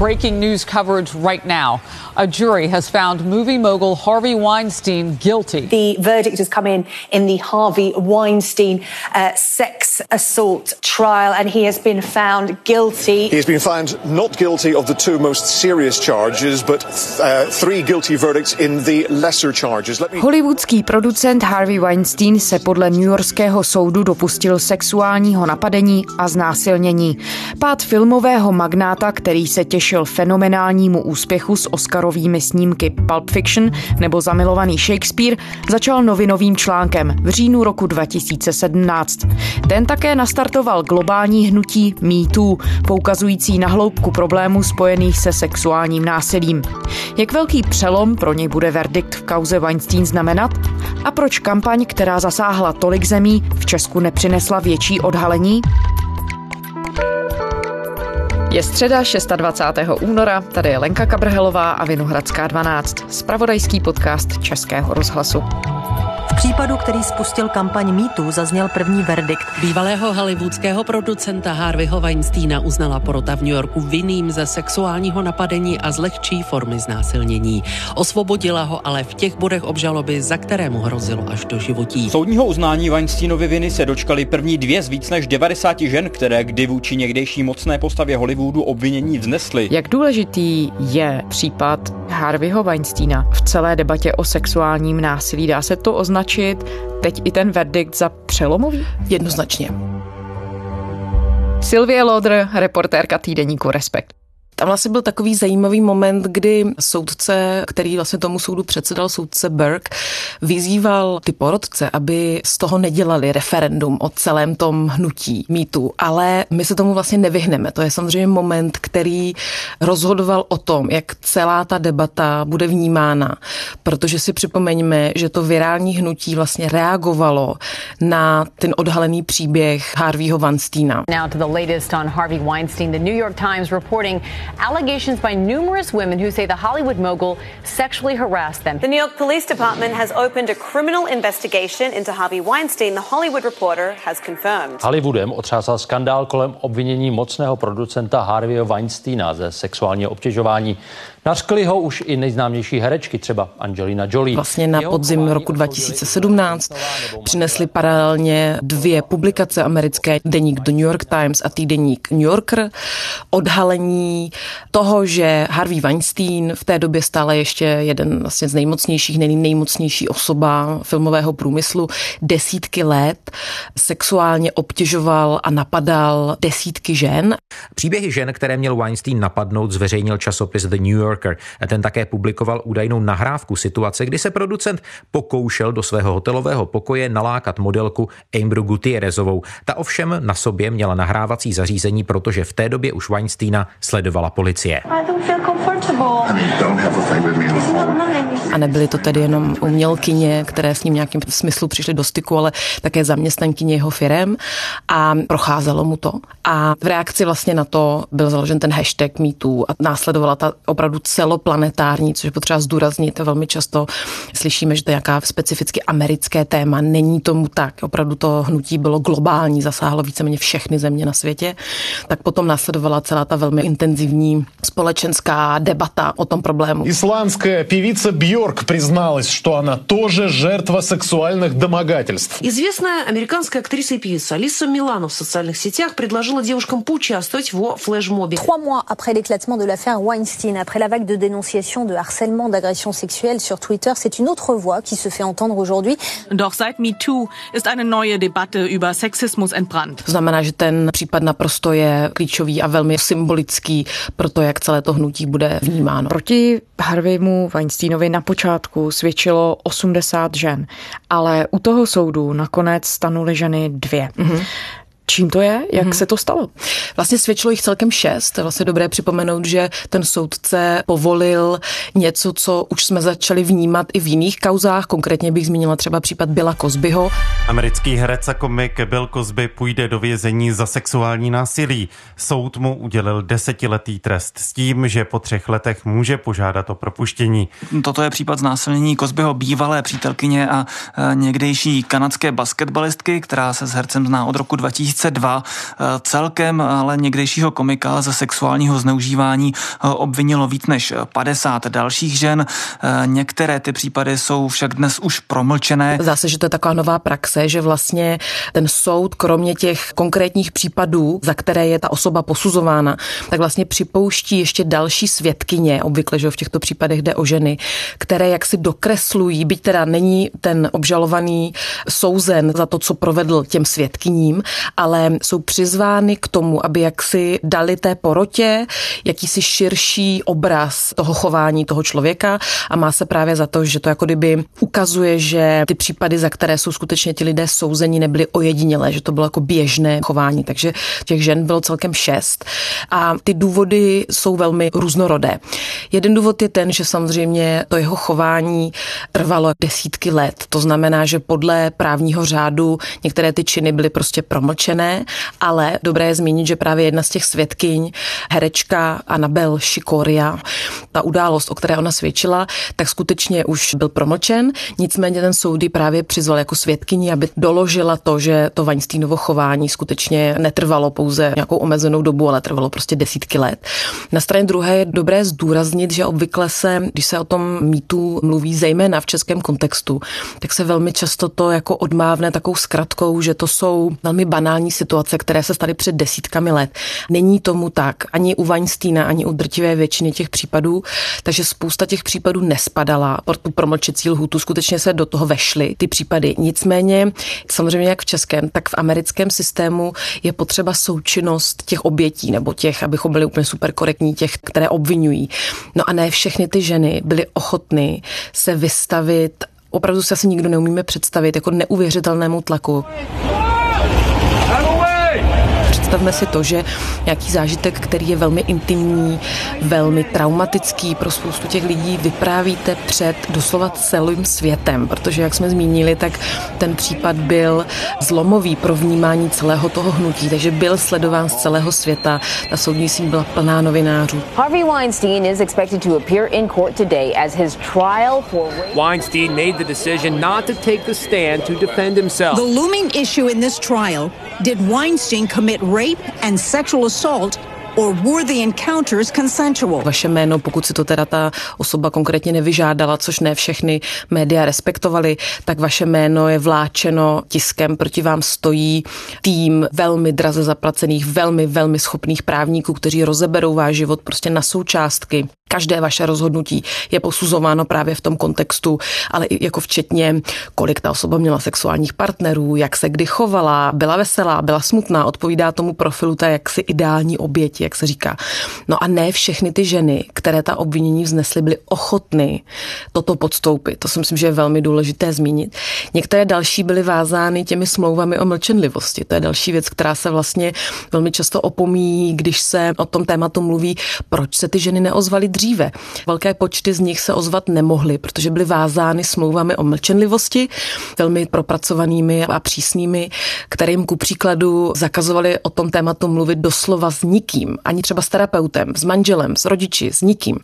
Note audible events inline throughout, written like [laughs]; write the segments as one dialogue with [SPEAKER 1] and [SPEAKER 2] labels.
[SPEAKER 1] breaking news coverage right now. A jury has found movie mogul Harvey Weinstein guilty.
[SPEAKER 2] The verdict has come in in the Harvey Weinstein uh, sex assault trial, and he has been found guilty.
[SPEAKER 3] He has been found not guilty of the two most serious charges, but uh, three guilty verdicts in the lesser charges.
[SPEAKER 4] Let me... Hollywoodský producent Harvey Weinstein se podle New Yorkského soudu dopustil sexuálního napadení a znásilnění. Pád filmového magnáta, který se těšil fenomenálnímu úspěchu s Oscarovými snímky Pulp Fiction nebo Zamilovaný Shakespeare, začal novinovým článkem v říjnu roku 2017. Ten také nastartoval globální hnutí MeToo, poukazující na hloubku problémů spojených se sexuálním násilím. Jak velký přelom pro něj bude verdikt v kauze Weinstein znamenat? A proč kampaň, která zasáhla tolik zemí, v Česku nepřinesla větší odhalení? Je středa 26. února, tady je Lenka Kabrhelová a Vinohradská 12, spravodajský podcast Českého rozhlasu
[SPEAKER 5] případu, který spustil kampaň mýtu, zazněl první verdikt.
[SPEAKER 6] Bývalého hollywoodského producenta Harveyho Weinsteina uznala porota v New Yorku vinným ze sexuálního napadení a z lehčí formy znásilnění. Osvobodila ho ale v těch bodech obžaloby, za které mu hrozilo až do životí.
[SPEAKER 7] Soudního uznání Weinsteinovy viny se dočkali první dvě z víc než 90 žen, které kdy vůči někdejší mocné postavě Hollywoodu obvinění vznesly.
[SPEAKER 4] Jak důležitý je případ Harveyho Weinsteina v celé debatě o sexuálním násilí? Dá se to označit označit teď i ten verdikt za přelomový?
[SPEAKER 8] Jednoznačně.
[SPEAKER 4] Sylvie Lodr, reportérka týdeníku Respekt.
[SPEAKER 8] Tam vlastně byl takový zajímavý moment, kdy soudce, který vlastně tomu soudu předsedal, soudce Burke, vyzýval ty porodce, aby z toho nedělali referendum o celém tom hnutí mýtu, ale my se tomu vlastně nevyhneme. To je samozřejmě moment, který rozhodoval o tom, jak celá ta debata bude vnímána, protože si připomeňme, že to virální hnutí vlastně reagovalo na ten odhalený příběh Harveyho Weinsteina. Now to the latest on Harvey Weinstein, the New York Times reporting allegations by numerous women who say the Hollywood mogul sexually harassed them.
[SPEAKER 2] The New York Police Department has opened a criminal investigation into Harvey Weinstein, the Hollywood Reporter has confirmed.
[SPEAKER 9] Hollywoodem otřásal skandál kolem obvinění mocného producenta Harveyho Weinsteina ze sexuálního obtěžování. Nařkli ho už i nejznámější herečky, třeba Angelina Jolie.
[SPEAKER 8] Vlastně na podzim roku 2017 přinesli paralelně dvě publikace americké, deník The New York Times a týdeník New Yorker, odhalení toho, že Harvey Weinstein v té době stále ještě jeden vlastně z nejmocnějších, nej, nejmocnější osoba filmového průmyslu, desítky let sexuálně obtěžoval a napadal desítky žen.
[SPEAKER 10] Příběhy žen, které měl Weinstein napadnout, zveřejnil časopis The New Yorker. Ten také publikoval údajnou nahrávku situace, kdy se producent pokoušel do svého hotelového pokoje nalákat modelku Ambru Gutierrezovou. Ta ovšem na sobě měla nahrávací zařízení, protože v té době už Weinsteina sledovala policie.
[SPEAKER 8] A nebyly to tedy jenom umělkyně, které s ním nějakým smyslu přišly do styku, ale také zaměstnankyně jeho firem a procházelo mu to. A v reakci vlastně na to byl založen ten hashtag MeToo a následovala ta opravdu celoplanetární, což je potřeba zdůraznit. Velmi často slyšíme, že to je nějaká specificky americké téma. Není tomu tak. Opravdu to hnutí bylo globální, zasáhlo víceméně všechny země na světě. Tak potom následovala celá ta velmi intenzivní společenská debata o tom problému.
[SPEAKER 11] Исландская певица Бьорк призналась, что она тоже жертва сексуальных домогательств.
[SPEAKER 12] Известная американская актриса и певица Алиса Милано в социальных сетях предложила девушкам поучаствовать в флешмобе.
[SPEAKER 13] Trois mois après l'éclatement de l'affaire Weinstein, après la vague de dénonciations de harcèlement, d'agression sexuelle sur Twitter, c'est une autre voix qui se fait entendre aujourd'hui.
[SPEAKER 14] Doch seit MeToo ist eine neue Debatte über Sexismus entbrannt.
[SPEAKER 8] To znamená, že ten případ naprosto je klíčový a velmi symbolický pro to, jak celé to hnutí bude vnímáno.
[SPEAKER 4] Proti Harveymu Weinsteinovi na počátku svědčilo 80 žen, ale u toho soudu nakonec stanuly ženy dvě. Mm-hmm. Čím to je? Jak hmm. se to stalo?
[SPEAKER 8] Vlastně svědčilo jich celkem šest. Je vlastně dobré připomenout, že ten soudce povolil něco, co už jsme začali vnímat i v jiných kauzách. Konkrétně bych zmínila třeba případ Billa Cosbyho.
[SPEAKER 15] Americký herec a komik Bill Cosby půjde do vězení za sexuální násilí. Soud mu udělil desetiletý trest s tím, že po třech letech může požádat o propuštění.
[SPEAKER 16] Toto je případ znásilnění Cosbyho bývalé přítelkyně a někdejší kanadské basketbalistky, která se s hercem zná od roku 2000 2002. Celkem ale někdejšího komika ze sexuálního zneužívání obvinilo víc než 50 dalších žen. Některé ty případy jsou však dnes už promlčené.
[SPEAKER 8] Zase, že to je taková nová praxe, že vlastně ten soud, kromě těch konkrétních případů, za které je ta osoba posuzována, tak vlastně připouští ještě další svědkyně, obvykle, že v těchto případech jde o ženy, které jaksi dokreslují, byť teda není ten obžalovaný souzen za to, co provedl těm svědkyním, ale jsou přizvány k tomu, aby jaksi dali té porotě jakýsi širší obraz toho chování toho člověka a má se právě za to, že to jako kdyby ukazuje, že ty případy, za které jsou skutečně ti lidé souzení, nebyly ojedinělé, že to bylo jako běžné chování. Takže těch žen bylo celkem šest a ty důvody jsou velmi různorodé. Jeden důvod je ten, že samozřejmě to jeho chování trvalo desítky let. To znamená, že podle právního řádu některé ty činy byly prostě promlčené, ale dobré je zmínit, že právě jedna z těch svědkyň, herečka Anabel Shikoria, ta událost, o které ona svědčila, tak skutečně už byl promlčen. Nicméně ten soudy právě přizval jako svědkyni, aby doložila to, že to Weinsteinovo chování skutečně netrvalo pouze nějakou omezenou dobu, ale trvalo prostě desítky let. Na straně druhé je dobré zdůraznit, že obvykle se, když se o tom mýtu mluví zejména v českém kontextu, tak se velmi často to jako odmávne takovou zkratkou, že to jsou velmi banální situace, které se staly před desítkami let. Není tomu tak ani u Weinsteina, ani u drtivé většiny těch případů, takže spousta těch případů nespadala pod tu promlčecí lhutu, skutečně se do toho vešly ty případy. Nicméně, samozřejmě jak v českém, tak v americkém systému je potřeba součinnost těch obětí nebo těch, abychom byli úplně super korektní, těch, které obvinují. No a ne všechny ty ženy byly ochotny se vystavit opravdu si asi nikdo neumíme představit jako neuvěřitelnému tlaku. Představme si to, že nějaký zážitek, který je velmi intimní, velmi traumatický pro spoustu těch lidí, vyprávíte před doslova celým světem, protože, jak jsme zmínili, tak ten případ byl zlomový pro vnímání celého toho hnutí, takže byl sledován z celého světa. Ta soudní síň byla plná novinářů.
[SPEAKER 17] Harvey Weinstein is expected to appear in court today as his trial for
[SPEAKER 18] Weinstein made the decision not to take the stand to defend himself.
[SPEAKER 19] The looming issue in this trial, did Weinstein commit rape and sexual assault or were the encounters consensual?
[SPEAKER 8] Vaše jméno, pokud si to teda ta osoba konkrétně nevyžádala, což ne všechny média respektovali, tak vaše jméno je vláčeno tiskem, proti vám stojí tým velmi draze zaplacených, velmi, velmi schopných právníků, kteří rozeberou váš život prostě na součástky. Každé vaše rozhodnutí je posuzováno právě v tom kontextu, ale i jako včetně, kolik ta osoba měla sexuálních partnerů, jak se kdy chovala, byla veselá, byla smutná, odpovídá tomu profilu té jaksi ideální oběti, jak se říká. No a ne všechny ty ženy, které ta obvinění vznesly, byly ochotny toto podstoupit. To si myslím, že je velmi důležité zmínit. Některé další byly vázány těmi smlouvami o mlčenlivosti. To je další věc, která se vlastně velmi často opomíjí, když se o tom tématu mluví, proč se ty ženy neozvaly dříve. Velké počty z nich se ozvat nemohly, protože byly vázány smlouvami o mlčenlivosti, velmi propracovanými a přísnými, kterým ku příkladu zakazovali o tom tématu mluvit doslova s nikým, ani třeba s terapeutem, s manželem, s rodiči, s nikým.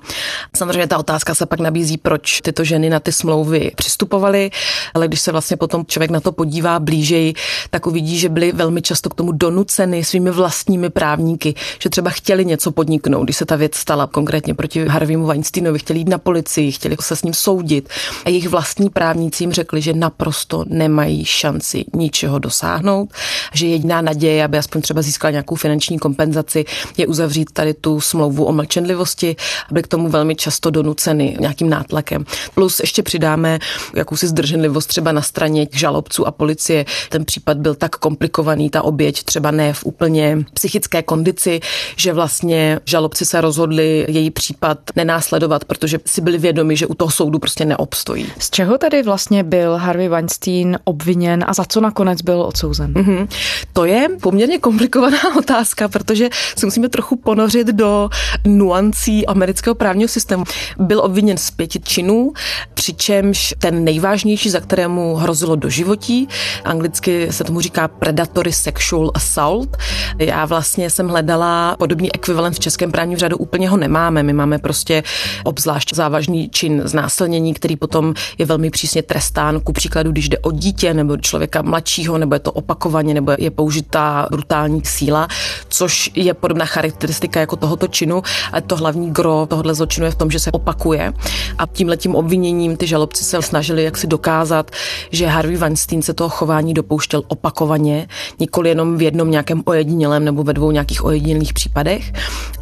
[SPEAKER 8] Samozřejmě ta otázka se pak nabízí, proč tyto ženy na ty smlouvy přistupovaly, ale když se vlastně potom člověk na to podívá blížej, tak uvidí, že byly velmi často k tomu donuceny svými vlastními právníky, že třeba chtěli něco podniknout, když se ta věc stala konkrétně proti Harveymu Weinsteinovi, chtěli jít na policii, chtěli se s ním soudit a jejich vlastní právníci jim řekli, že naprosto nemají šanci ničeho dosáhnout, že jediná naděje, aby aspoň třeba získala nějakou finanční kompenzaci, je uzavřít tady tu smlouvu o mlčenlivosti, aby k tomu velmi často donuceny nějakým nátlakem. Plus ještě přidáme jakousi zdrženlivost třeba na straně žalobců a policie. Ten případ byl tak komplikovaný, ta oběť třeba ne v úplně psychické kondici, že vlastně žalobci se rozhodli její případ nenásledovat, protože si byli vědomi, že u toho soudu prostě neobstojí.
[SPEAKER 4] Z čeho tedy vlastně byl Harvey Weinstein obviněn a za co nakonec byl odsouzen?
[SPEAKER 8] Mm-hmm. To je poměrně komplikovaná [laughs] otázka, protože si musíme trochu ponořit do nuancí amerického právního systému. Byl obviněn z pěti činů, přičemž ten nejvážnější, za kterému hrozilo do životí, anglicky se tomu říká predatory sexual assault. Já vlastně jsem hledala podobný ekvivalent v českém právním řádu, úplně ho nemáme. My máme prostě obzvlášť závažný čin znásilnění, který potom je velmi přísně trestán. Ku příkladu, když jde o dítě nebo člověka mladšího, nebo je to opakovaně, nebo je použitá brutální síla, což je podobná charakteristika jako tohoto činu, ale to hlavní gro tohohle zločinu je v tom, že se opakuje. A tímhletím obviněním ty žalobci se snažili jak si dokázat, že Harvey Weinstein se toho chování dopouštěl opakovaně, nikoli jenom v jednom nějakém ojedinělém nebo ve dvou nějakých ojedinělých případech.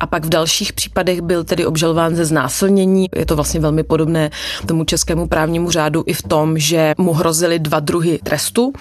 [SPEAKER 8] A pak v dalších případech byl tedy obžalován ze znásilnění. Je to vlastně velmi podobné tomu českému právnímu řádu i v tom, že mu hrozily dva druhy trestu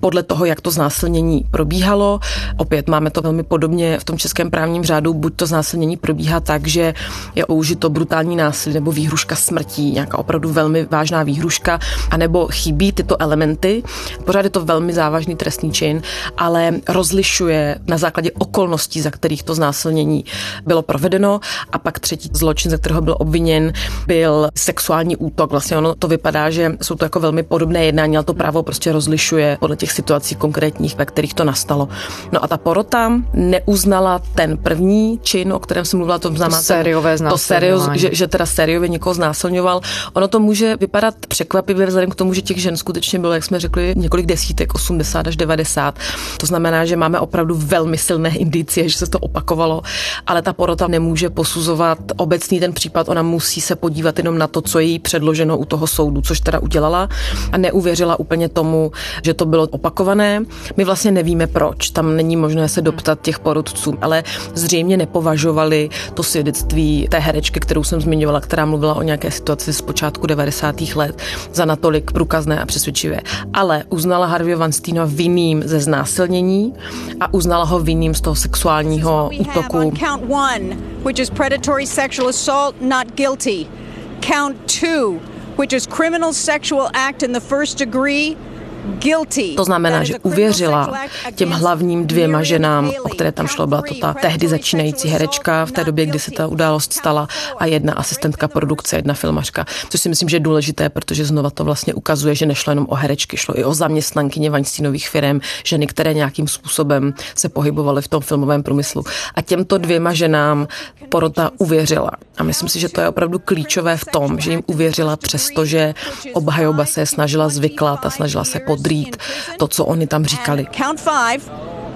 [SPEAKER 8] podle toho, jak to znásilnění probíhalo. Opět máme to velmi podobně v tom českém právním řádu. Buď to znásilnění probíhá tak, že je použito brutální násilí nebo výhruška smrtí, nějaká opravdu velmi vážná výhruška, anebo chybí tyto elementy. Pořád je to velmi závažný trestný čin, ale rozlišuje na základě okolností, za kterých to znásilnění bylo provedeno. A pak třetí zločin, ze kterého byl obviněn, byl sexuální útok. Vlastně ono to vypadá, že jsou to jako velmi podobné jednání, ale to právo prostě rozlišuje podle těch situací konkrétních, ve kterých to nastalo. No a ta porota neuznala ten první čin, o kterém jsem mluvila, to znamená
[SPEAKER 4] to sériové
[SPEAKER 8] to serio, že, že teda sériově někoho znásilňoval. Ono to může vypadat překvapivě vzhledem k tomu, že těch žen skutečně bylo, jak jsme řekli, několik desítek, 80 až 90. To znamená, že máme opravdu velmi silné indicie, že se to opakovalo, ale ta porota nemůže posuzovat obecný ten případ, ona musí se podívat jenom na to, co je jí předloženo u toho soudu, což teda udělala a neuvěřila úplně tomu, že to bylo opakované. My vlastně nevíme proč, tam není možné se doptat těch porotců, ale zřejmě nepovažovali to svědectví té herečky, kterou jsem zmiňovala, která mluvila o nějaké situaci z počátku 90. let, za natolik průkazné a přesvědčivé. Ale uznala Harvey Weinsteina vinným ze znásilnění a uznala ho vinným z toho sexuálního útoku.
[SPEAKER 19] Count two, which is criminal sexual act in the first degree,
[SPEAKER 8] To znamená, že uvěřila těm hlavním dvěma ženám, o které tam šlo, byla to ta tehdy začínající herečka v té době, kdy se ta událost stala a jedna asistentka produkce, jedna filmařka. Což si myslím, že je důležité, protože znova to vlastně ukazuje, že nešlo jenom o herečky, šlo i o zaměstnankyně Weinsteinových firm, ženy, které nějakým způsobem se pohybovaly v tom filmovém průmyslu. A těmto dvěma ženám porota uvěřila. A myslím si, že to je opravdu klíčové v tom, že jim uvěřila, přestože obhajoba se snažila zvyklat a snažila se podrít to, co oni tam říkali.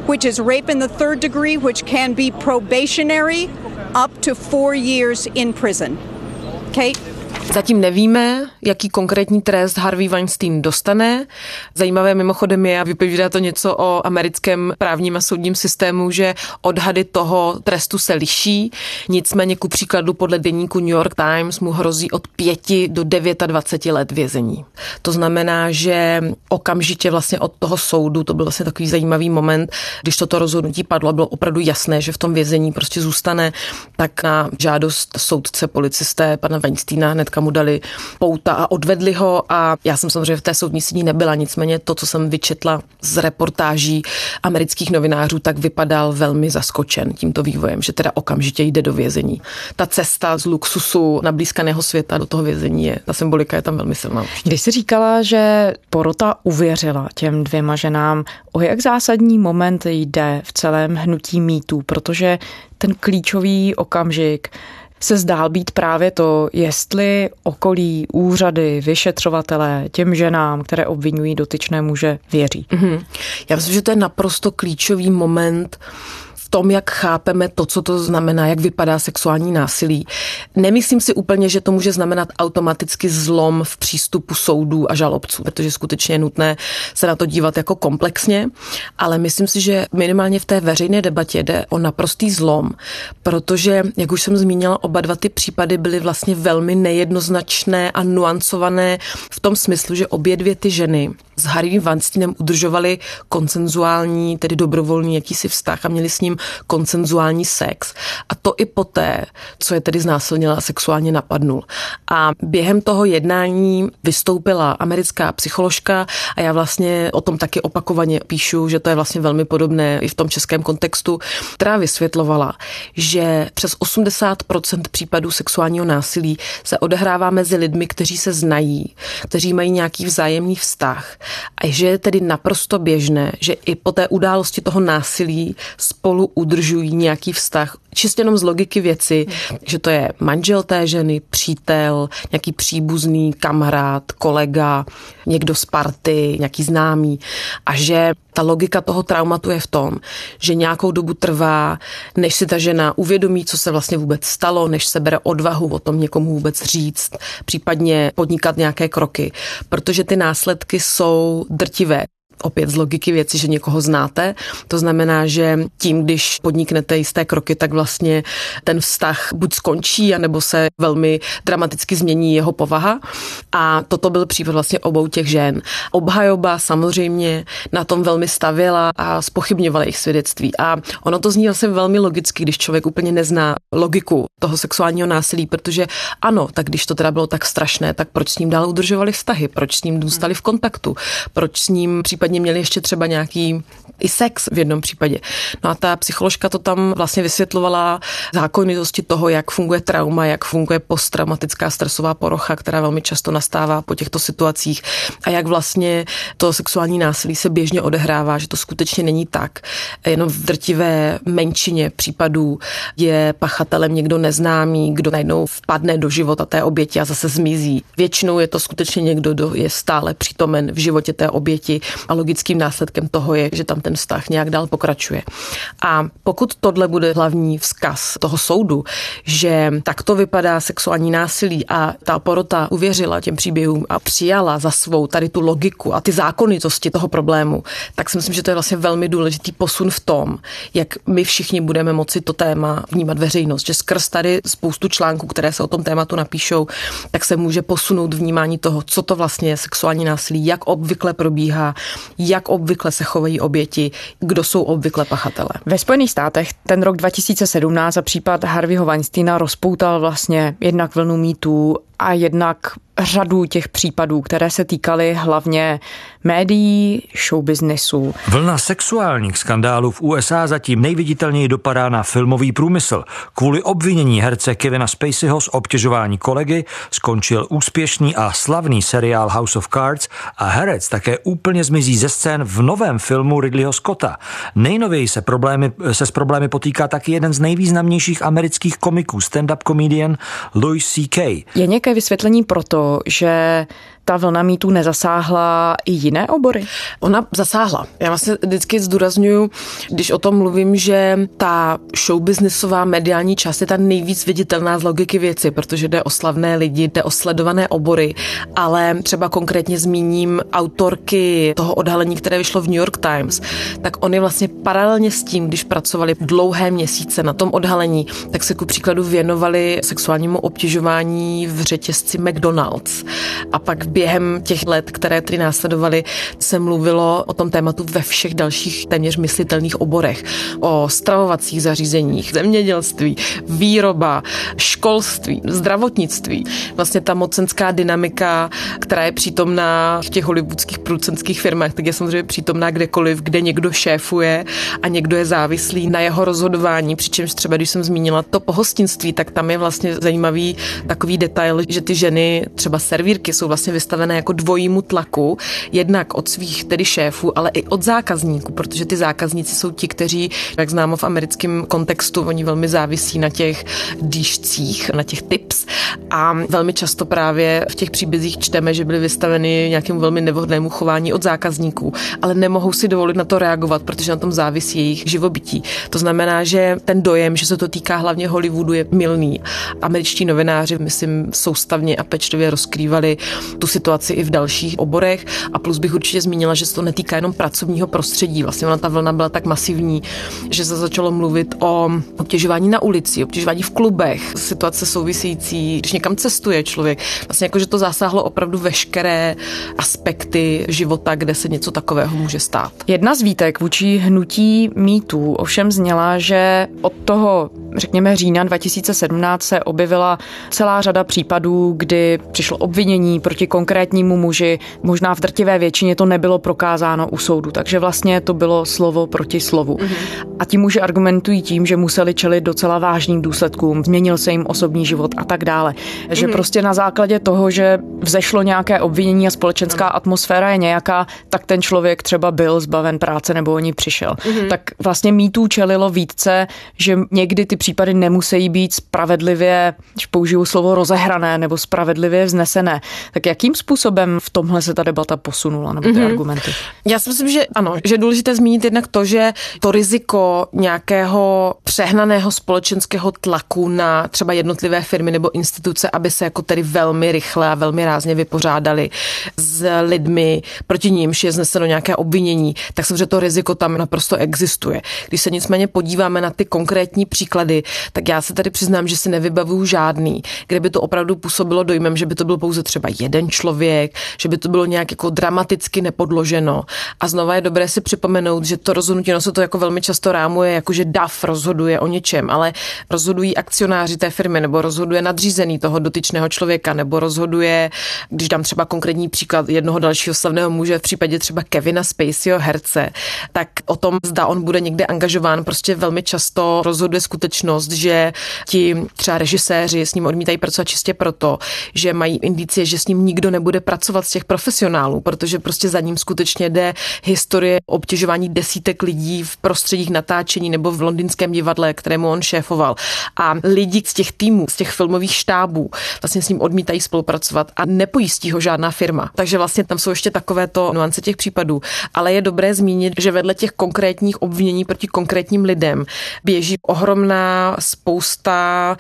[SPEAKER 19] Which is rape in the third degree, which can be probationary up to four years in prison. Okay?
[SPEAKER 8] Zatím nevíme, jaký konkrétní trest Harvey Weinstein dostane. Zajímavé mimochodem je, a vypovídá to něco o americkém právním a soudním systému, že odhady toho trestu se liší. Nicméně ku příkladu podle deníku New York Times mu hrozí od 5 do 29 let vězení. To znamená, že okamžitě vlastně od toho soudu, to byl vlastně takový zajímavý moment, když toto rozhodnutí padlo, bylo opravdu jasné, že v tom vězení prostě zůstane, tak na žádost soudce, policisté, pana Weinsteina hnedka mu dali pouta a odvedli ho a já jsem samozřejmě v té soudní síni nebyla, nicméně to, co jsem vyčetla z reportáží amerických novinářů, tak vypadal velmi zaskočen tímto vývojem, že teda okamžitě jde do vězení. Ta cesta z luxusu na blízkaného světa do toho vězení je, ta symbolika je tam velmi silná.
[SPEAKER 4] Když jsi říkala, že porota uvěřila těm dvěma ženám, o jak zásadní moment jde v celém hnutí mýtů, protože ten klíčový okamžik se zdál být právě to, jestli okolí, úřady, vyšetřovatelé těm ženám, které obvinují dotyčné muže, věří.
[SPEAKER 8] Mm-hmm. Já myslím, že to je naprosto klíčový moment v tom, jak chápeme to, co to znamená, jak vypadá sexuální násilí. Nemyslím si úplně, že to může znamenat automaticky zlom v přístupu soudů a žalobců, protože skutečně je nutné se na to dívat jako komplexně, ale myslím si, že minimálně v té veřejné debatě jde o naprostý zlom, protože, jak už jsem zmínila, oba dva ty případy byly vlastně velmi nejednoznačné a nuancované v tom smyslu, že obě dvě ty ženy s Harry Weinsteinem udržovali konsenzuální, tedy dobrovolný jakýsi vztah a měli s ním konsenzuální sex. A to i poté, co je tedy znásilnila a sexuálně napadnul. A během toho jednání vystoupila americká psycholožka a já vlastně o tom taky opakovaně píšu, že to je vlastně velmi podobné i v tom českém kontextu, která vysvětlovala, že přes 80% případů sexuálního násilí se odehrává mezi lidmi, kteří se znají, kteří mají nějaký vzájemný vztah a že je tedy naprosto běžné, že i po té události toho násilí spolu udržují nějaký vztah, čistě jenom z logiky věci, že to je manžel té ženy, přítel, nějaký příbuzný kamarád, kolega, někdo z party, nějaký známý. A že ta logika toho traumatu je v tom, že nějakou dobu trvá, než si ta žena uvědomí, co se vlastně vůbec stalo, než se bere odvahu o tom někomu vůbec říct, případně podnikat nějaké kroky, protože ty následky jsou drtivé opět z logiky věci, že někoho znáte. To znamená, že tím, když podniknete jisté kroky, tak vlastně ten vztah buď skončí, anebo se velmi dramaticky změní jeho povaha. A toto byl případ vlastně obou těch žen. Obhajoba samozřejmě na tom velmi stavěla a spochybňovala jejich svědectví. A ono to zní asi velmi logicky, když člověk úplně nezná logiku toho sexuálního násilí, protože ano, tak když to teda bylo tak strašné, tak proč s ním dál udržovali vztahy, proč s ním zůstali v kontaktu, proč s ním případně případně měli ještě třeba nějaký i sex v jednom případě. No a ta psycholožka to tam vlastně vysvětlovala zákonitosti toho, jak funguje trauma, jak funguje posttraumatická stresová porocha, která velmi často nastává po těchto situacích a jak vlastně to sexuální násilí se běžně odehrává, že to skutečně není tak. Jenom v drtivé menšině případů je pachatelem někdo neznámý, kdo najednou vpadne do života té oběti a zase zmizí. Většinou je to skutečně někdo, kdo je stále přítomen v životě té oběti a logickým následkem toho je, že tam ten vztah nějak dál pokračuje. A pokud tohle bude hlavní vzkaz toho soudu, že takto vypadá sexuální násilí a ta porota uvěřila těm příběhům a přijala za svou tady tu logiku a ty zákonitosti toho problému, tak si myslím, že to je vlastně velmi důležitý posun v tom, jak my všichni budeme moci to téma vnímat veřejnost, že skrz tady spoustu článků, které se o tom tématu napíšou, tak se může posunout vnímání toho, co to vlastně je sexuální násilí, jak obvykle probíhá, jak obvykle se chovají oběti, kdo jsou obvykle pachatele.
[SPEAKER 4] Ve Spojených státech ten rok 2017 a případ Harveyho Weinsteina rozpoutal vlastně jednak vlnu mýtů a jednak řadu těch případů, které se týkaly hlavně médií, showbiznesu.
[SPEAKER 20] Vlna sexuálních skandálů v USA zatím nejviditelněji dopadá na filmový průmysl. Kvůli obvinění herce Kevina Spaceyho z obtěžování kolegy skončil úspěšný a slavný seriál House of Cards a herec také úplně zmizí ze scén v novém filmu Ridleyho Scotta. Nejnověji se, problémy, se s problémy potýká taky jeden z nejvýznamnějších amerických komiků, stand-up comedian Louis C.K.
[SPEAKER 4] Je nějaké vysvětlení pro to, že ta vlna mýtů nezasáhla i jiné obory?
[SPEAKER 8] Ona zasáhla. Já vlastně vždycky zdůraznuju, když o tom mluvím, že ta showbiznisová mediální část je ta nejvíc viditelná z logiky věci, protože jde o slavné lidi, jde o sledované obory, ale třeba konkrétně zmíním autorky toho odhalení, které vyšlo v New York Times, tak oni vlastně paralelně s tím, když pracovali dlouhé měsíce na tom odhalení, tak se ku příkladu věnovali sexuálnímu obtěžování v řetězci McDonald's. A pak během těch let, které tedy následovaly, se mluvilo o tom tématu ve všech dalších téměř myslitelných oborech. O stravovacích zařízeních, zemědělství, výroba, školství, zdravotnictví. Vlastně ta mocenská dynamika, která je přítomná v těch hollywoodských producentských firmách, tak je samozřejmě přítomná kdekoliv, kde někdo šéfuje a někdo je závislý na jeho rozhodování. Přičemž třeba, když jsem zmínila to pohostinství, tak tam je vlastně zajímavý takový detail, že ty ženy, třeba servírky, jsou vlastně vystavené jako dvojímu tlaku, jednak od svých tedy šéfů, ale i od zákazníků, protože ty zákazníci jsou ti, kteří, jak známo v americkém kontextu, oni velmi závisí na těch dýšcích, na těch tips a velmi často právě v těch příbězích čteme, že byly vystaveny nějakému velmi nevhodnému chování od zákazníků, ale nemohou si dovolit na to reagovat, protože na tom závisí jejich živobytí. To znamená, že ten dojem, že se to týká hlavně Hollywoodu, je milný. Američtí novináři, myslím, soustavně a pečlivě rozkrývali tu situaci i v dalších oborech. A plus bych určitě zmínila, že se to netýká jenom pracovního prostředí. Vlastně ona ta vlna byla tak masivní, že se začalo mluvit o obtěžování na ulici, obtěžování v klubech, situace související, když někam cestuje člověk. Vlastně jako, že to zasáhlo opravdu veškeré aspekty života, kde se něco takového může stát.
[SPEAKER 4] Jedna z výtek vůči hnutí mýtů ovšem zněla, že od toho, řekněme, října 2017 se objevila celá řada případů, kdy přišlo obvinění proti konkrétnímu konkrétnímu muži. Možná v drtivé většině to nebylo prokázáno u soudu, takže vlastně to bylo slovo proti slovu. Mm-hmm. A ti muži argumentují tím, že museli čelit docela vážným důsledkům, změnil se jim osobní život a tak dále. Mm-hmm. Že prostě na základě toho, že vzešlo nějaké obvinění a společenská atmosféra je nějaká, tak ten člověk třeba byl zbaven práce nebo o ní přišel. Mm-hmm. Tak vlastně mýtů čelilo více, že někdy ty případy nemusí být spravedlivě, když použiju slovo rozehrané nebo spravedlivě vznesené. Tak jakým způsobem v tomhle se ta debata posunula, nebo ty mm-hmm. argumenty?
[SPEAKER 8] Já si myslím, že ano, že je důležité zmínit jednak to, že to riziko nějakého přehnaného společenského tlaku na třeba jednotlivé firmy nebo instituce, aby se jako tedy velmi rychle a velmi rázně vypořádali s lidmi, proti nímž je zneseno nějaké obvinění, tak samozřejmě to riziko tam naprosto existuje. Když se nicméně podíváme na ty konkrétní příklady, tak já se tady přiznám, že si nevybavuju žádný, kde by to opravdu působilo dojmem, že by to byl pouze třeba jeden člověk, že by to bylo nějak jako dramaticky nepodloženo. A znova je dobré si připomenout, že to rozhodnutí, no se to jako velmi často rámuje, jako že DAF rozhoduje o něčem, ale rozhodují akcionáři té firmy, nebo rozhoduje nadřízený toho dotyčného člověka, nebo rozhoduje, když dám třeba konkrétní příklad jednoho dalšího slavného muže v případě třeba Kevina Spaceyho herce, tak o tom, zda on bude někde angažován, prostě velmi často rozhoduje skutečnost, že ti třeba režiséři s ním odmítají pracovat čistě proto, že mají indicie, že s ním nikdo nebude pracovat z těch profesionálů, protože prostě za ním skutečně jde historie obtěžování desítek lidí v prostředích natáčení nebo v londýnském divadle, kterému on šéfoval. A lidi z těch týmů, z těch filmových štábů vlastně s ním odmítají spolupracovat a nepojistí ho žádná firma. Takže vlastně tam jsou ještě takovéto nuance těch případů. Ale je dobré zmínit, že vedle těch konkrétních obvinění proti konkrétním lidem běží ohromná spousta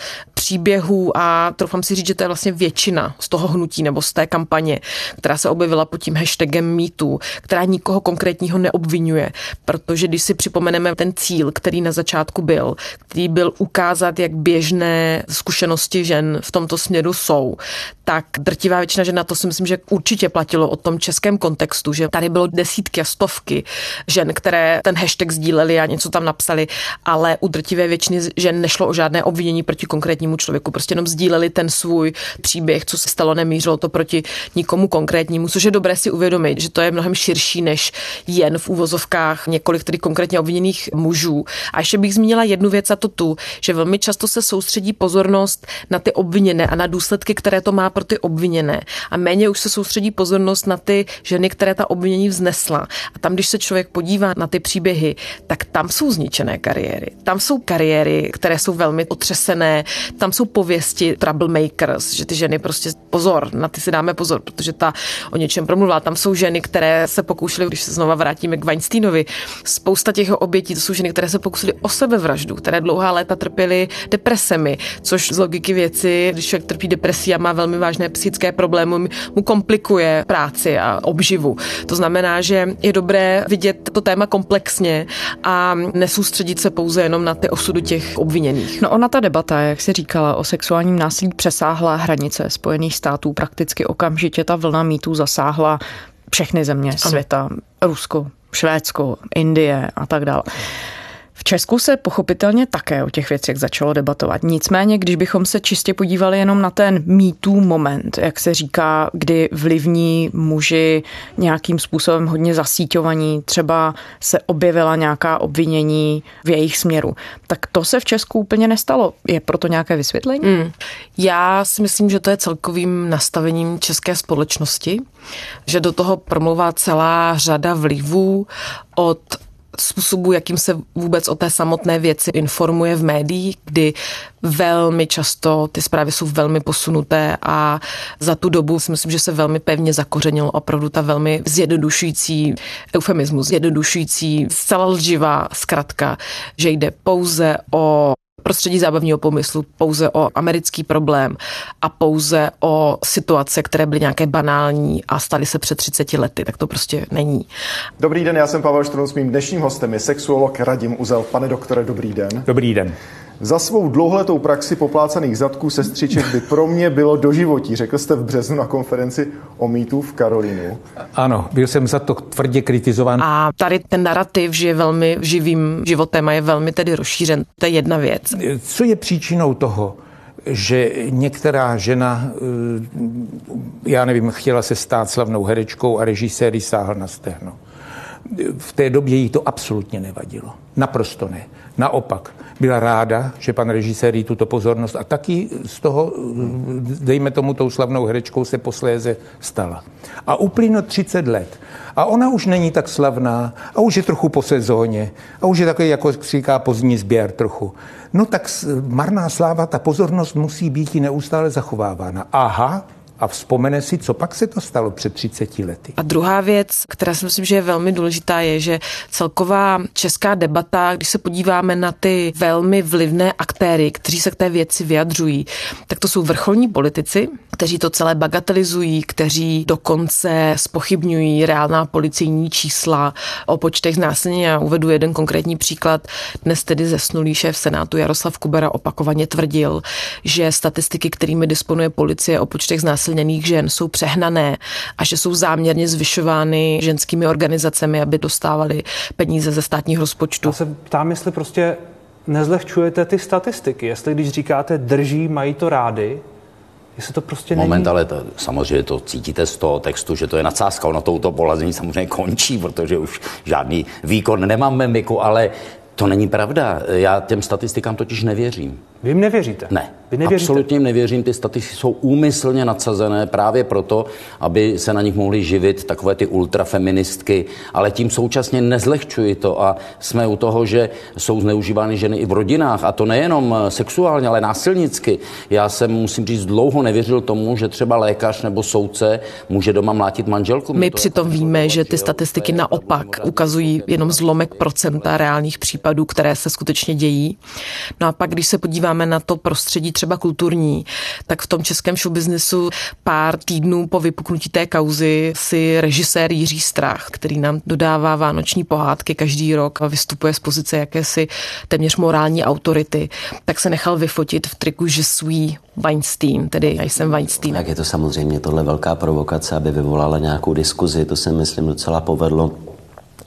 [SPEAKER 8] příběhů a troufám si říct, že to je vlastně většina z toho hnutí nebo z té kampaně, která se objevila pod tím hashtagem MeToo, která nikoho konkrétního neobvinuje, protože když si připomeneme ten cíl, který na začátku byl, který byl ukázat, jak běžné zkušenosti žen v tomto směru jsou, tak drtivá většina žen, na to si myslím, že určitě platilo o tom českém kontextu, že tady bylo desítky a stovky žen, které ten hashtag sdíleli a něco tam napsali, ale u drtivé většiny žen nešlo o žádné obvinění proti konkrétnímu člověku, prostě jenom sdíleli ten svůj příběh, co se stalo, nemířilo to proti nikomu konkrétnímu, což je dobré si uvědomit, že to je mnohem širší než jen v úvozovkách několik tedy konkrétně obviněných mužů. A ještě bych zmínila jednu věc a to tu, že velmi často se soustředí pozornost na ty obviněné a na důsledky, které to má pro ty obviněné. A méně už se soustředí pozornost na ty ženy, které ta obvinění vznesla. A tam, když se člověk podívá na ty příběhy, tak tam jsou zničené kariéry. Tam jsou kariéry, které jsou velmi otřesené, tam jsou pověsti troublemakers, že ty ženy prostě pozor, na ty si dáme pozor, protože ta o něčem promluvila. Tam jsou ženy, které se pokoušely, když se znova vrátíme k Weinsteinovi, spousta těch obětí, to jsou ženy, které se pokusily o sebevraždu, které dlouhá léta trpěly depresemi, což z logiky věci, když člověk trpí depresí a má velmi vážné psychické problémy, mu komplikuje práci a obživu. To znamená, že je dobré vidět to téma komplexně a nesoustředit se pouze jenom na ty osudy těch obviněných.
[SPEAKER 4] No ona ta debata, jak si říkala, o sexuálním násilí přesáhla hranice Spojených států. Prakticky okamžitě ta vlna mýtů zasáhla všechny země ano. světa. Rusko, Švédsko, Indie a tak dále. Česku se pochopitelně také o těch věcech začalo debatovat. Nicméně, když bychom se čistě podívali jenom na ten mýtů moment, jak se říká, kdy vlivní muži nějakým způsobem hodně zasíťovaní, třeba se objevila nějaká obvinění v jejich směru, tak to se v Česku úplně nestalo. Je proto nějaké vysvětlení? Mm.
[SPEAKER 8] Já si myslím, že to je celkovým nastavením české společnosti, že do toho promluvá celá řada vlivů od způsobu, jakým se vůbec o té samotné věci informuje v médiích, kdy velmi často ty zprávy jsou velmi posunuté a za tu dobu si myslím, že se velmi pevně zakořenilo opravdu ta velmi zjednodušující eufemismus, zjednodušující, zcela lživá zkratka, že jde pouze o prostředí zábavního pomyslu, pouze o americký problém a pouze o situace, které byly nějaké banální a staly se před 30 lety, tak to prostě není.
[SPEAKER 3] Dobrý den, já jsem Pavel Štrunc, mým dnešním hostem je sexuolog Radim Uzel. Pane doktore, dobrý den.
[SPEAKER 21] Dobrý den.
[SPEAKER 3] Za svou dlouhletou praxi poplácaných zadků sestřiček by pro mě bylo doživotí, řekl jste v březnu na konferenci o mýtu v Karolínu.
[SPEAKER 21] Ano, byl jsem za to tvrdě kritizován.
[SPEAKER 8] A tady ten narrativ že je velmi živým životem a je velmi tedy rozšířen. To je jedna věc.
[SPEAKER 21] Co je příčinou toho, že některá žena, já nevím, chtěla se stát slavnou herečkou a režisér ji sáhl na stehno. V té době jí to absolutně nevadilo. Naprosto ne. Naopak, byla ráda, že pan režisér jí tuto pozornost a taky z toho, dejme tomu, tou slavnou herečkou se posléze stala. A uplynulo 30 let. A ona už není tak slavná a už je trochu po sezóně a už je takový, jako říká, pozdní sběr trochu. No tak marná sláva, ta pozornost musí být i neustále zachovávána. Aha, a vzpomene si, co pak se to stalo před 30 lety.
[SPEAKER 8] A druhá věc, která si myslím, že je velmi důležitá, je, že celková česká debata, když se podíváme na ty velmi vlivné aktéry, kteří se k té věci vyjadřují, tak to jsou vrcholní politici, kteří to celé bagatelizují, kteří dokonce spochybňují reálná policijní čísla o počtech znásilnění. Já uvedu jeden konkrétní příklad. Dnes tedy zesnulý šéf Senátu Jaroslav Kubera opakovaně tvrdil, že statistiky, kterými disponuje policie o počtech znásilněných žen, jsou přehnané a že jsou záměrně zvyšovány ženskými organizacemi, aby dostávali peníze ze státního rozpočtu.
[SPEAKER 22] Já se ptám, jestli prostě nezlehčujete ty statistiky. Jestli když říkáte drží, mají to rády, Jestli to prostě
[SPEAKER 23] Moment,
[SPEAKER 22] není...
[SPEAKER 23] ale to, samozřejmě to cítíte z toho textu, že to je nadsázka. Ono touto polazení samozřejmě končí, protože už žádný výkon nemám mimiku, ale to není pravda. Já těm statistikám totiž nevěřím.
[SPEAKER 22] Vy jim nevěříte?
[SPEAKER 23] Ne.
[SPEAKER 22] Vy nevěříte?
[SPEAKER 23] Absolutně jim nevěřím. Ty statistiky jsou úmyslně nadsazené právě proto, aby se na nich mohly živit takové ty ultrafeministky, ale tím současně nezlehčuji to a jsme u toho, že jsou zneužívány ženy i v rodinách a to nejenom sexuálně, ale násilnicky. Já jsem, musím říct, dlouho nevěřil tomu, že třeba lékař nebo soudce může doma mlátit manželku.
[SPEAKER 8] My přitom víme, že ty statistiky naopak ukazují jenom zlomek procenta reálných případů, které se skutečně dějí. No a pak, když se podíváme na to prostředí třeba kulturní, tak v tom českém showbiznesu pár týdnů po vypuknutí té kauzy si režisér Jiří Strach, který nám dodává vánoční pohádky každý rok a vystupuje z pozice jakési téměř morální autority, tak se nechal vyfotit v triku že svůj Weinstein, tedy já jsem Weinstein.
[SPEAKER 24] Tak je to samozřejmě tohle velká provokace, aby vyvolala nějakou diskuzi, to se myslím docela povedlo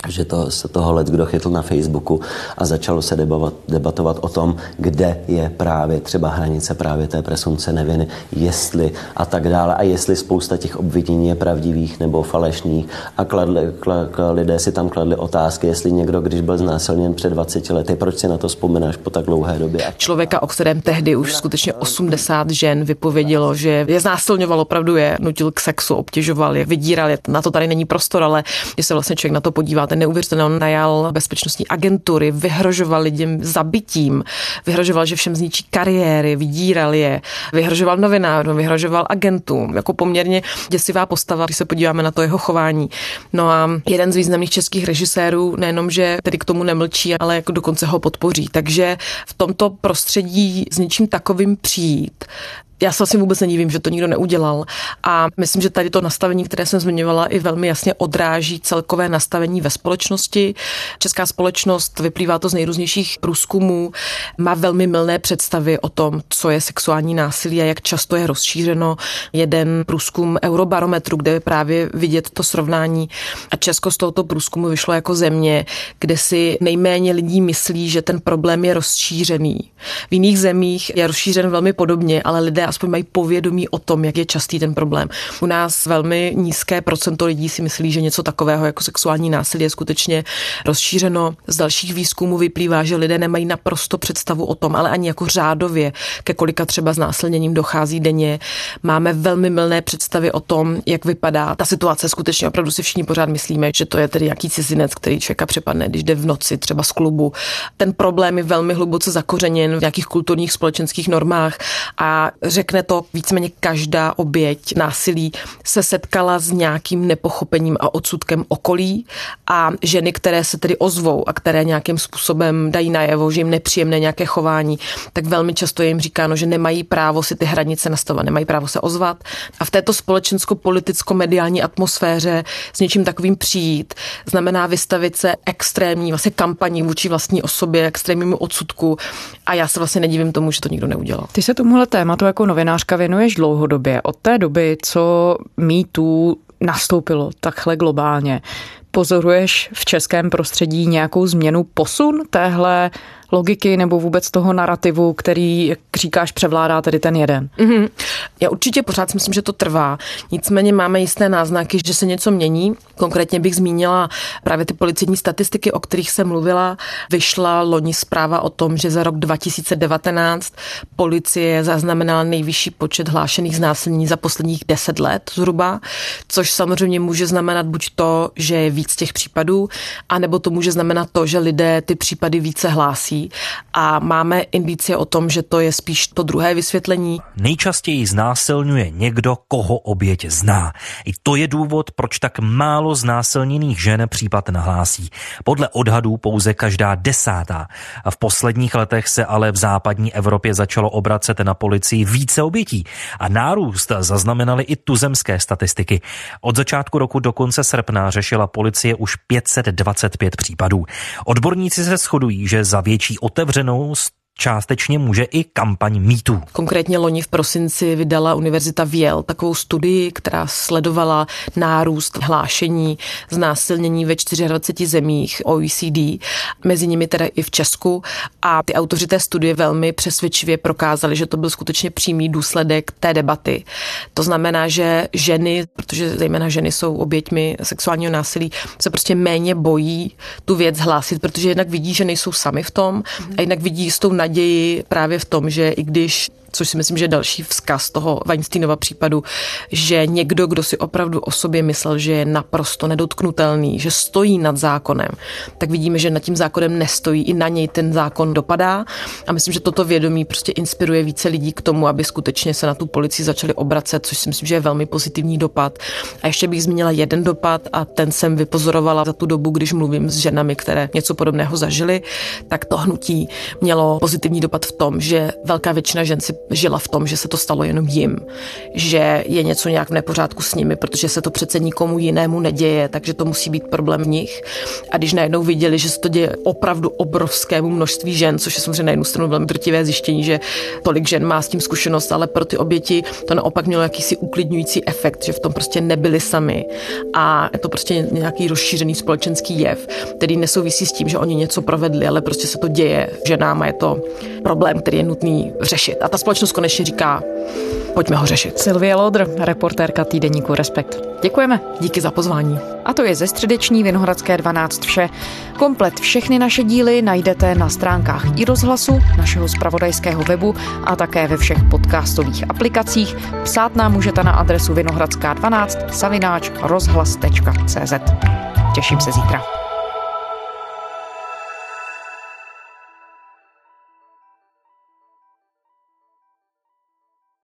[SPEAKER 24] že to, se toho let kdo chytl na Facebooku a začalo se debatovat, debatovat o tom, kde je právě třeba hranice právě té presumce neviny, jestli a tak dále. A jestli spousta těch obvinění je pravdivých nebo falešných. A kladli, kladli, lidé si tam kladli otázky, jestli někdo, když byl znásilněn před 20 lety, proč si na to vzpomínáš po tak dlouhé době.
[SPEAKER 8] Člověka, o kterém tehdy už skutečně 80 žen vypovědělo, že je znásilňoval, opravdu je, nutil k sexu, obtěžoval je, vydíral je, na to tady není prostor, ale když se vlastně člověk na to podívá, ten neuvěřitelný. On najal bezpečnostní agentury, vyhrožoval lidem zabitím, vyhrožoval, že všem zničí kariéry, vydíral je, vyhrožoval novinářům, vyhrožoval agentům. Jako poměrně děsivá postava, když se podíváme na to jeho chování. No a jeden z významných českých režisérů nejenom, že tedy k tomu nemlčí, ale jako dokonce ho podpoří. Takže v tomto prostředí s něčím takovým přijít, já se vlastně vůbec nedivím, že to nikdo neudělal. A myslím, že tady to nastavení, které jsem zmiňovala, i velmi jasně odráží celkové nastavení ve společnosti. Česká společnost, vyplývá to z nejrůznějších průzkumů, má velmi milné představy o tom, co je sexuální násilí a jak často je rozšířeno. Jeden průzkum Eurobarometru, kde je právě vidět to srovnání. A Česko z tohoto průzkumu vyšlo jako země, kde si nejméně lidí myslí, že ten problém je rozšířený. V jiných zemích je rozšířen velmi podobně, ale lidé aspoň mají povědomí o tom, jak je častý ten problém. U nás velmi nízké procento lidí si myslí, že něco takového jako sexuální násilí je skutečně rozšířeno. Z dalších výzkumů vyplývá, že lidé nemají naprosto představu o tom, ale ani jako řádově, ke kolika třeba znásilněním dochází denně. Máme velmi milné představy o tom, jak vypadá ta situace. Skutečně opravdu si všichni pořád myslíme, že to je tedy jaký cizinec, který člověka přepadne, když jde v noci třeba z klubu. Ten problém je velmi hluboce zakořeněn v nějakých kulturních společenských normách a řekne to víceméně každá oběť násilí, se setkala s nějakým nepochopením a odsudkem okolí a ženy, které se tedy ozvou a které nějakým způsobem dají najevo, že jim nepříjemné nějaké chování, tak velmi často je jim říkáno, že nemají právo si ty hranice nastavovat, nemají právo se ozvat. A v této společensko-politicko-mediální atmosféře s něčím takovým přijít znamená vystavit se extrémní vlastně kampaní vůči vlastní osobě, extrémnímu odsudku a já se vlastně nedivím tomu, že to nikdo neudělal.
[SPEAKER 4] Ty se tomuhle tématu jako novinářka věnuješ dlouhodobě. Od té doby, co mýtů nastoupilo takhle globálně, pozoruješ v českém prostředí nějakou změnu, posun téhle logiky nebo vůbec toho narrativu, který, jak říkáš, převládá tedy ten jeden.
[SPEAKER 8] Mm-hmm. Já určitě pořád si myslím, že to trvá. Nicméně máme jisté náznaky, že se něco mění. Konkrétně bych zmínila právě ty policejní statistiky, o kterých jsem mluvila. Vyšla loni zpráva o tom, že za rok 2019 policie zaznamenala nejvyšší počet hlášených znásilnění za posledních 10 let zhruba, což samozřejmě může znamenat buď to, že je víc těch případů, anebo to může znamenat to, že lidé ty případy více hlásí. A máme indicie o tom, že to je spíš to druhé vysvětlení.
[SPEAKER 20] Nejčastěji znásilňuje někdo, koho oběť zná. I to je důvod, proč tak málo znásilněných žen případ nahlásí. Podle odhadů pouze každá desátá. V posledních letech se ale v západní Evropě začalo obracet na policii více obětí a nárůst zaznamenaly i tuzemské statistiky. Od začátku roku do konce srpna řešila policie už 525 případů. Odborníci se shodují, že za větší otevřenost částečně může i kampaň mýtů.
[SPEAKER 8] Konkrétně loni v prosinci vydala Univerzita Viel takovou studii, která sledovala nárůst hlášení znásilnění ve 24 zemích OECD, mezi nimi teda i v Česku. A ty autoři té studie velmi přesvědčivě prokázali, že to byl skutečně přímý důsledek té debaty. To znamená, že ženy, protože zejména ženy jsou oběťmi sexuálního násilí, se prostě méně bojí tu věc hlásit, protože jednak vidí, že nejsou sami v tom a jednak vidí jistou naději právě v tom, že i když což si myslím, že je další vzkaz toho Weinsteinova případu, že někdo, kdo si opravdu o sobě myslel, že je naprosto nedotknutelný, že stojí nad zákonem, tak vidíme, že nad tím zákonem nestojí, i na něj ten zákon dopadá. A myslím, že toto vědomí prostě inspiruje více lidí k tomu, aby skutečně se na tu policii začali obracet, což si myslím, že je velmi pozitivní dopad. A ještě bych zmínila jeden dopad a ten jsem vypozorovala za tu dobu, když mluvím s ženami, které něco podobného zažily, tak to hnutí mělo pozitivní dopad v tom, že velká většina žen si žila v tom, že se to stalo jenom jim, že je něco nějak v nepořádku s nimi, protože se to přece nikomu jinému neděje, takže to musí být problém v nich. A když najednou viděli, že se to děje opravdu obrovskému množství žen, což je samozřejmě na jednu stranu velmi drtivé zjištění, že tolik žen má s tím zkušenost, ale pro ty oběti to naopak mělo jakýsi uklidňující efekt, že v tom prostě nebyli sami. A je to prostě nějaký rozšířený společenský jev, který nesouvisí s tím, že oni něco provedli, ale prostě se to děje ženám a je to problém, který je nutný řešit. A ta společnost konečně říká, pojďme ho řešit.
[SPEAKER 4] Silvia Lodr, reportérka týdeníku Respekt. Děkujeme.
[SPEAKER 8] Díky za pozvání.
[SPEAKER 4] A to je ze středeční Vinohradské 12 vše. Komplet všechny naše díly najdete na stránkách i rozhlasu, našeho spravodajského webu a také ve všech podcastových aplikacích. Psát nám můžete na adresu vinohradská12 savináč rozhlas.cz. Těším se zítra.